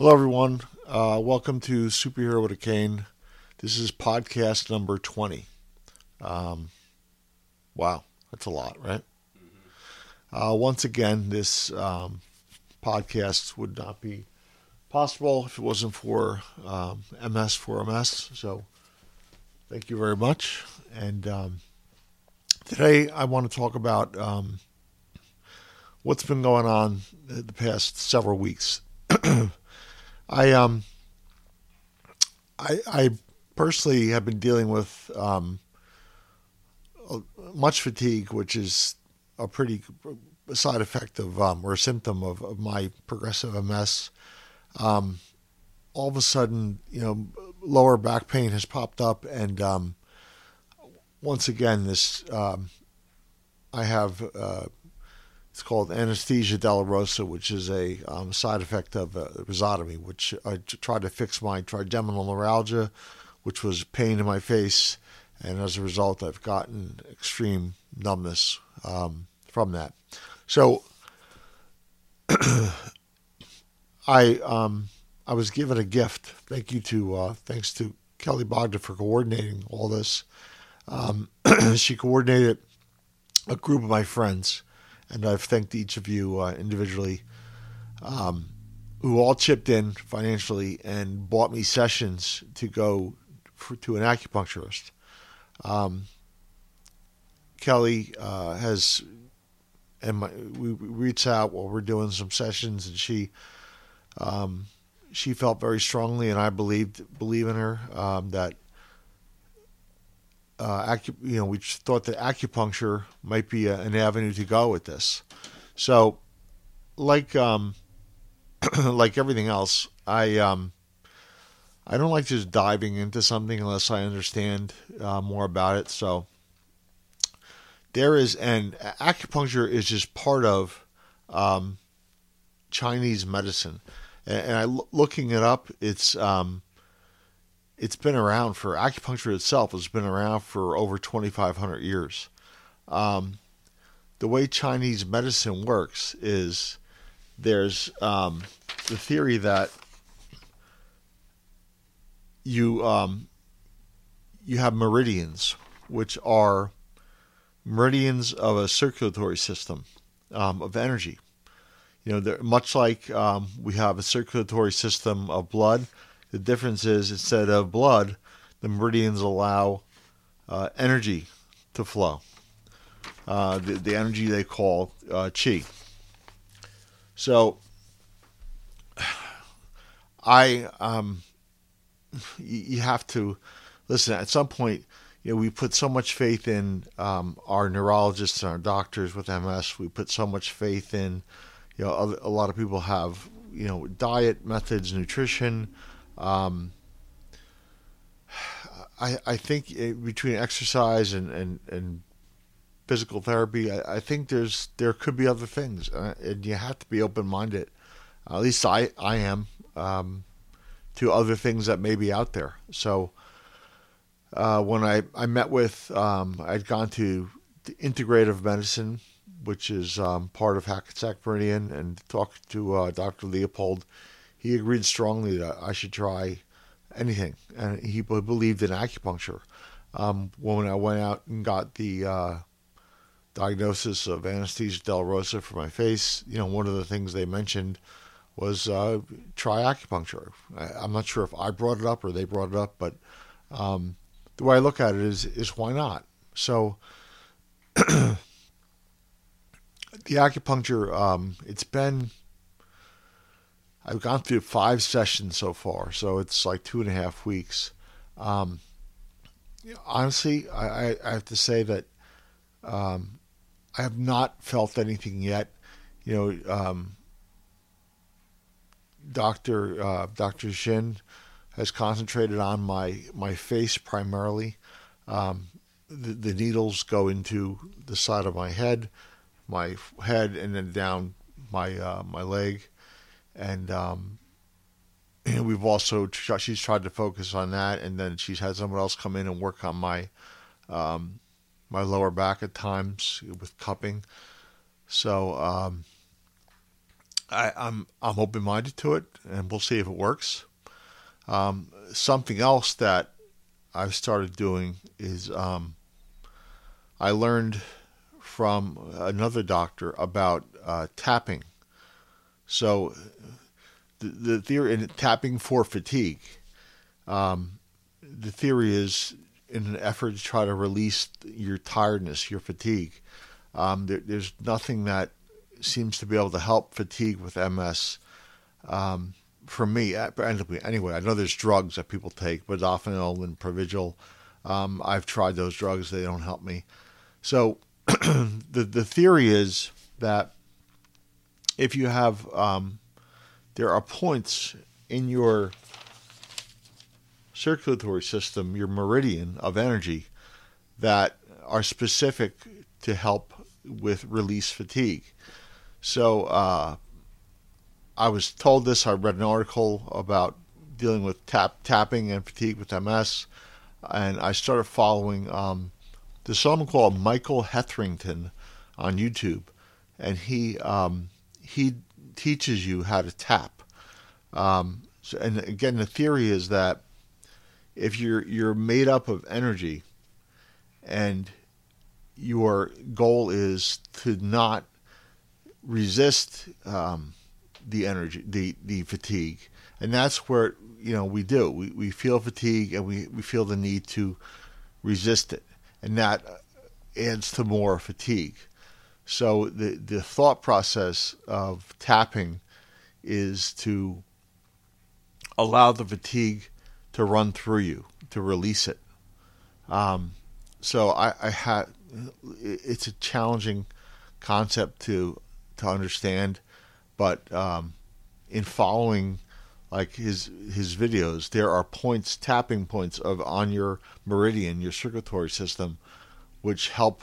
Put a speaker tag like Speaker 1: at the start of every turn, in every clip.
Speaker 1: Hello, everyone. Uh, welcome to Superhero with a Cane. This is podcast number 20. Um, wow, that's a lot, right? Uh, once again, this um, podcast would not be possible if it wasn't for um, MS4MS. So, thank you very much. And um, today, I want to talk about um, what's been going on the past several weeks. I um I I personally have been dealing with um much fatigue, which is a pretty side effect of um, or a symptom of, of my progressive MS. Um, all of a sudden, you know, lower back pain has popped up, and um, once again, this um, I have uh, it's called anesthesia dolorosa, which is a um, side effect of uh, rhizotomy, which I tried to fix my trigeminal neuralgia, which was pain in my face, and as a result, I've gotten extreme numbness um, from that. So I um, I was given a gift. Thank you to uh, thanks to Kelly Bogdan for coordinating all this. Um, she coordinated a group of my friends and I've thanked each of you uh, individually um, who all chipped in financially and bought me sessions to go for, to an acupuncturist. Um, Kelly uh, has, and my, we reached out while we're doing some sessions, and she, um, she felt very strongly, and I believed believe in her um, that uh, acu- you know, we thought that acupuncture might be a, an avenue to go with this. So, like um, like everything else, I um, I don't like just diving into something unless I understand uh, more about it. So, there is, and acupuncture is just part of um, Chinese medicine. And, and I looking it up, it's um, it's been around for acupuncture itself has been around for over 2,500 years. Um, the way Chinese medicine works is there's um, the theory that you um, you have meridians, which are meridians of a circulatory system um, of energy. You know, much like um, we have a circulatory system of blood the difference is instead of blood, the meridians allow uh, energy to flow. Uh, the, the energy they call uh, chi. So, I um, you, you have to listen. At some point, you know, we put so much faith in um, our neurologists and our doctors with MS. We put so much faith in, you know, a lot of people have, you know, diet methods, nutrition, um, I I think it, between exercise and, and, and physical therapy, I, I, think there's there could be other things, uh, and you have to be open minded. at least I I am um, to other things that may be out there. So uh, when I I met with um, I'd gone to integrative medicine, which is um, part of Hackensack Meridian, and talked to uh, Dr. Leopold he agreed strongly that I should try anything, and he believed in acupuncture. Um, when I went out and got the uh, diagnosis of anesthesia dolorosa for my face, you know, one of the things they mentioned was uh, try acupuncture. I, am not sure if I brought it up or they brought it up, but um, the way I look at it is is why not? So the acupuncture, um, it's been I've gone through five sessions so far, so it's like two and a half weeks. Um, honestly, I, I, have to say that um, I have not felt anything yet. You know, um, Doctor uh, Doctor Shin has concentrated on my my face primarily. Um, the, the needles go into the side of my head, my head, and then down my uh, my leg and um, and we've also she's tried to focus on that, and then she's had someone else come in and work on my um, my lower back at times with cupping. So um, I, I'm I'm open minded to it, and we'll see if it works. Um, something else that I've started doing is um, I learned from another doctor about uh, tapping. So the, the theory in tapping for fatigue. Um, the theory is in an effort to try to release your tiredness, your fatigue. Um, there, there's nothing that seems to be able to help fatigue with MS. Um, for me, anyway, I know there's drugs that people take, but often all and Provigil. Um, I've tried those drugs; they don't help me. So, the the theory is that if you have, um, there are points in your circulatory system, your meridian of energy, that are specific to help with release fatigue. So uh, I was told this. I read an article about dealing with tap tapping and fatigue with MS, and I started following. Um, there's someone called Michael Hetherington on YouTube, and he um, he teaches you how to tap. Um, so, and again, the theory is that if you're you're made up of energy, and your goal is to not resist um, the energy, the the fatigue, and that's where you know we do. We we feel fatigue and we we feel the need to resist it, and that adds to more fatigue. So the the thought process of tapping is to allow the fatigue to run through you, to release it. Um, so I, I had it's a challenging concept to to understand, but um, in following like his his videos, there are points, tapping points of on your meridian, your circulatory system, which help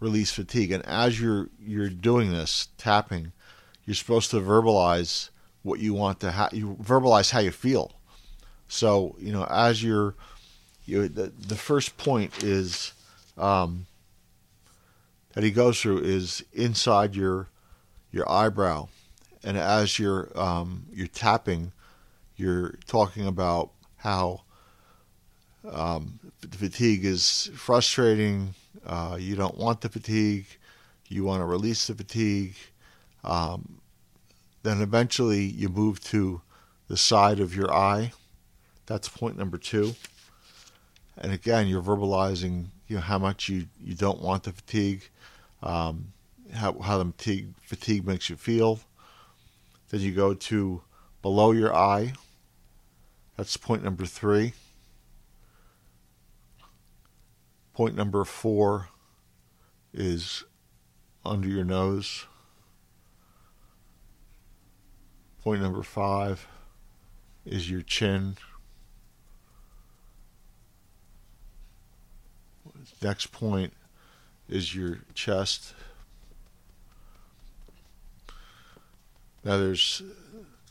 Speaker 1: release fatigue. And as you're you're doing this tapping, you're supposed to verbalize what you want to have. You verbalize how you feel. So you know, as you're you the the first point is um, that he goes through is inside your your eyebrow, and as you're um, you're tapping, you're talking about how um, fatigue is frustrating. Uh, you don't want the fatigue. You want to release the fatigue. Um, then eventually you move to the side of your eye. That's point number two. And again, you're verbalizing you know how much you, you don't want the fatigue. Um, how, how the fatigue, fatigue makes you feel. Then you go to below your eye. That's point number three. Point number four is under your nose. Point number five is your chin. Next point is your chest. Now there's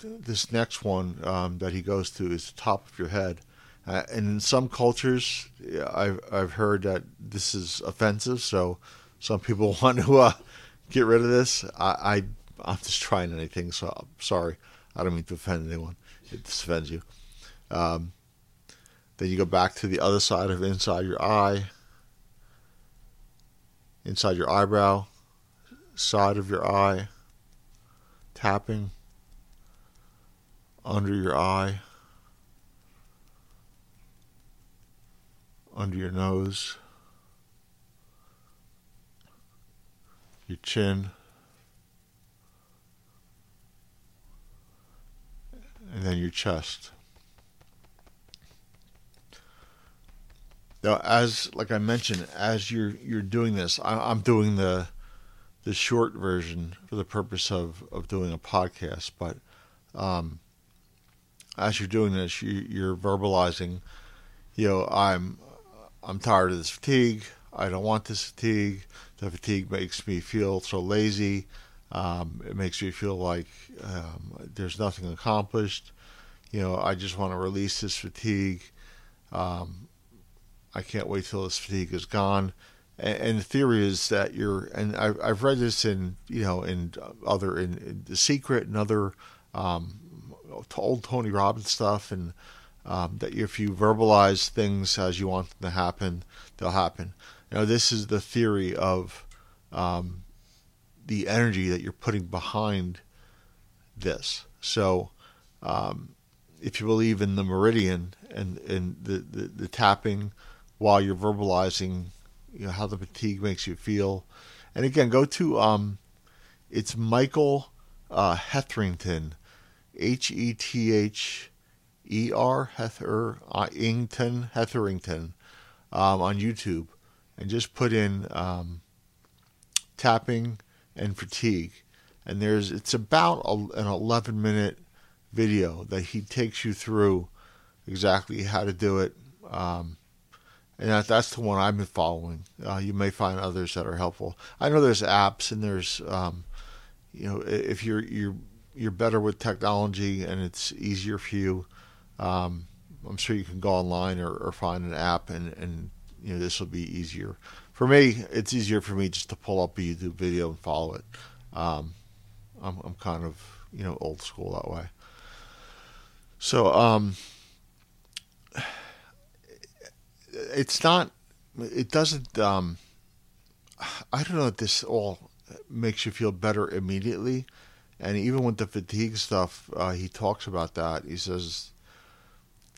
Speaker 1: this next one um, that he goes to is the top of your head. Uh, and in some cultures, I've I've heard that this is offensive, so some people want to uh, get rid of this. I, I am just trying anything, so I'm sorry. I don't mean to offend anyone. It offends you. Um, then you go back to the other side of inside your eye, inside your eyebrow, side of your eye, tapping under your eye, under your nose, your chin, and then your chest. Now, as like I mentioned, as you're you're doing this, I, I'm doing the the short version for the purpose of, of doing a podcast. But um, as you're doing this, you, you're verbalizing, you know, I'm I'm tired of this fatigue. I don't want this fatigue. The fatigue makes me feel so lazy. Um, it makes me feel like um, there's nothing accomplished. You know, I just want to release this fatigue. Um, I can't wait till this fatigue is gone And, and the theory is that you're, and I've, I've read this in, you know, in other, in, in The Secret and other um, old Tony Robbins stuff, and um, that if you verbalize things as you want them to happen, they'll happen. Know, this is the theory of um, the energy that you're putting behind this. So, um, if you believe in the meridian and, and the, the, the tapping while you're verbalizing you know, how the fatigue makes you feel. And again, go to um, it's Michael uh, Hetherington, H E T H E R Hetherington Hetherington um, on YouTube, and just put in um, tapping and fatigue. And there's it's about a, an 11 minute video that he takes you through exactly how to do it. Um, and that, that's the one I've been following. Uh, you may find others that are helpful. I know there's apps and there's, um, you know, if you're you're you're better with technology and it's easier for you, um, I'm sure you can go online or, or find an app and and you know this will be easier. For me, it's easier for me just to pull up a YouTube video and follow it. Um, I'm I'm kind of you know old school that way. So um, it's not. It doesn't. Um, I don't know if this all makes you feel better immediately, and even with the fatigue stuff, uh, he talks about that. He says,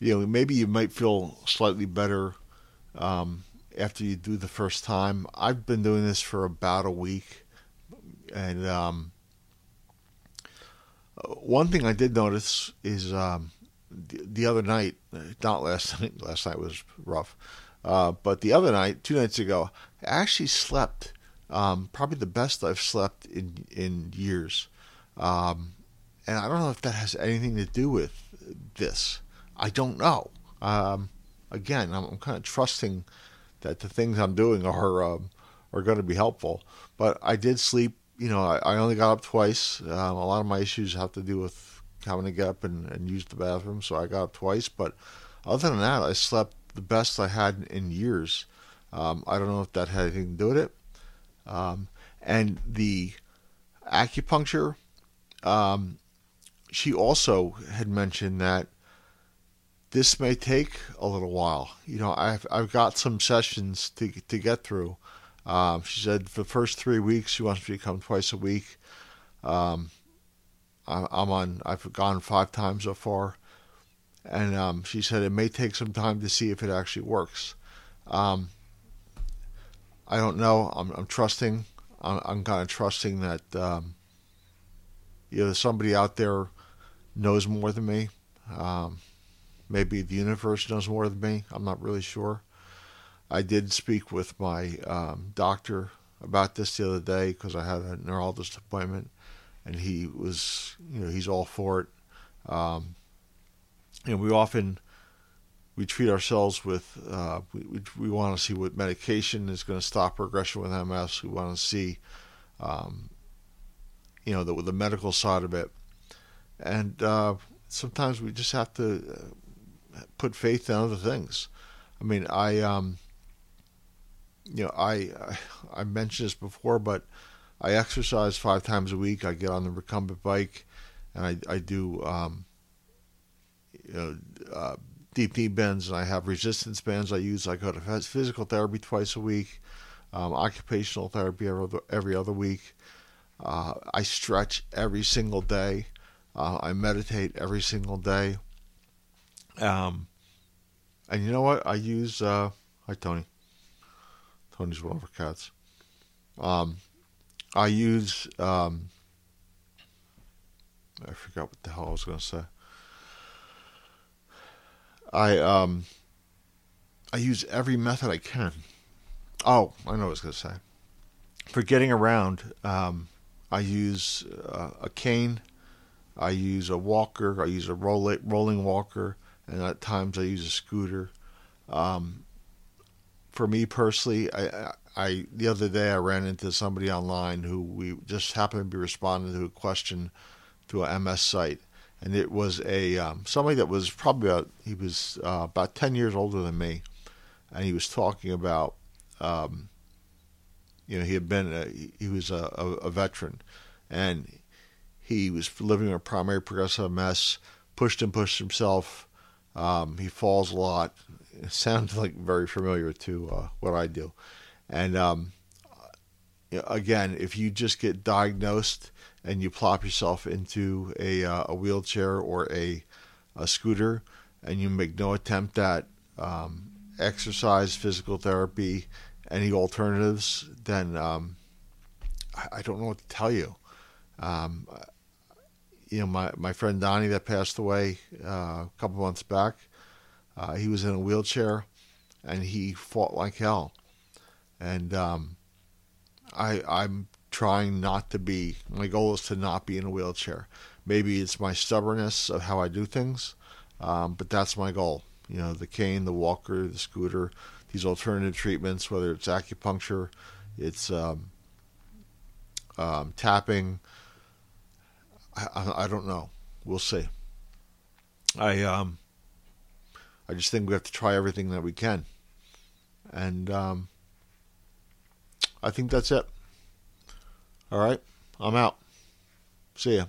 Speaker 1: you know, maybe you might feel slightly better um, after you do the first time. I've been doing this for about a week, and um, one thing I did notice is um, the, the, other night, not last night, last night was rough, uh, but the other night, two nights ago, I actually slept um, probably the best I've slept in in years, um, and I don't know if that has anything to do with this. I don't know. Um, again, I'm, I'm, kind of trusting that the things I'm doing are um, are going to be helpful, but I did sleep you know, I, I only got up twice. Um, a lot of my issues have to do with having to get up and, and use the bathroom, so I got up twice. But other than that, I slept the best I had in years. Um, I don't know if that had anything to do with it. Um, and the acupuncture, um, she also had mentioned that this may take a little while. You know, I've I've got some sessions to to get through. Um, she said for the first three weeks she wants me to come twice a week. Um, I, am on. I've gone five times so far, and um, she said it may take some time to see if it actually works. Um, I don't know. I'm, I'm trusting. I'm, I'm, kind of trusting that um, you know somebody out there knows more than me. Maybe the universe knows more than me. I'm not really sure. I did speak with my um, doctor about this the other day because I had a neurologist appointment, and he was, you know, he's all for it. Um, and we often we treat ourselves with uh, we, we, we want to see what medication is going to stop progression with MS. We want to see, um, you know, the the medical side of it, and uh, sometimes we just have to uh, put faith in other things. I mean, I um, you know, I I mentioned this before, but I exercise five times a week. I get on the recumbent bike, and I I do um, you know uh, deep knee bends, and I have resistance bands I use. I go to physical therapy twice a week, um, occupational therapy every other, every other week. Uh, I stretch every single day. Uh, I meditate every single day. Um, and you know what? I use. Uh, hi, Tony. Tony's one of our cats. Um, I use. Um, I forgot what the hell I was going to say. I um, I use every method I can. Oh, I know what I was going to say. For getting around, um, I use uh, a cane. I use a walker. I use a roll- rolling walker, and at times I use a scooter. Um, for me personally, I, I the other day I ran into somebody online who we just happened to be responding to a question through a MS site, and it was a um, somebody that was probably about he was uh, about ten years older than me, and he was talking about um, You know, he had been a, he was a, a, a veteran, and he was living with primary progressive MS. Pushed and pushed himself. Um, he falls a lot. It sounds like very familiar to uh, what I do, and um, again, if you just get diagnosed and you plop yourself into a, uh, a wheelchair or a, a scooter and you make no attempt at um, exercise, physical therapy, any alternatives, then um, I, don't know what to tell you. Um, you know, my, my friend Donnie that passed away uh, a couple months back, uh, he was in a wheelchair and he fought like hell. And um, I, I'm trying not to be. My goal is to not be in a wheelchair. Maybe it's my stubbornness of how I do things, um, but that's my goal. You know, the cane, the walker, the scooter, these alternative treatments, whether it's acupuncture, it's um, um, tapping. I, I, don't know. We'll see. I um, I just think we have to try everything that we can, and um, I think that's it. All right, I'm out. See ya.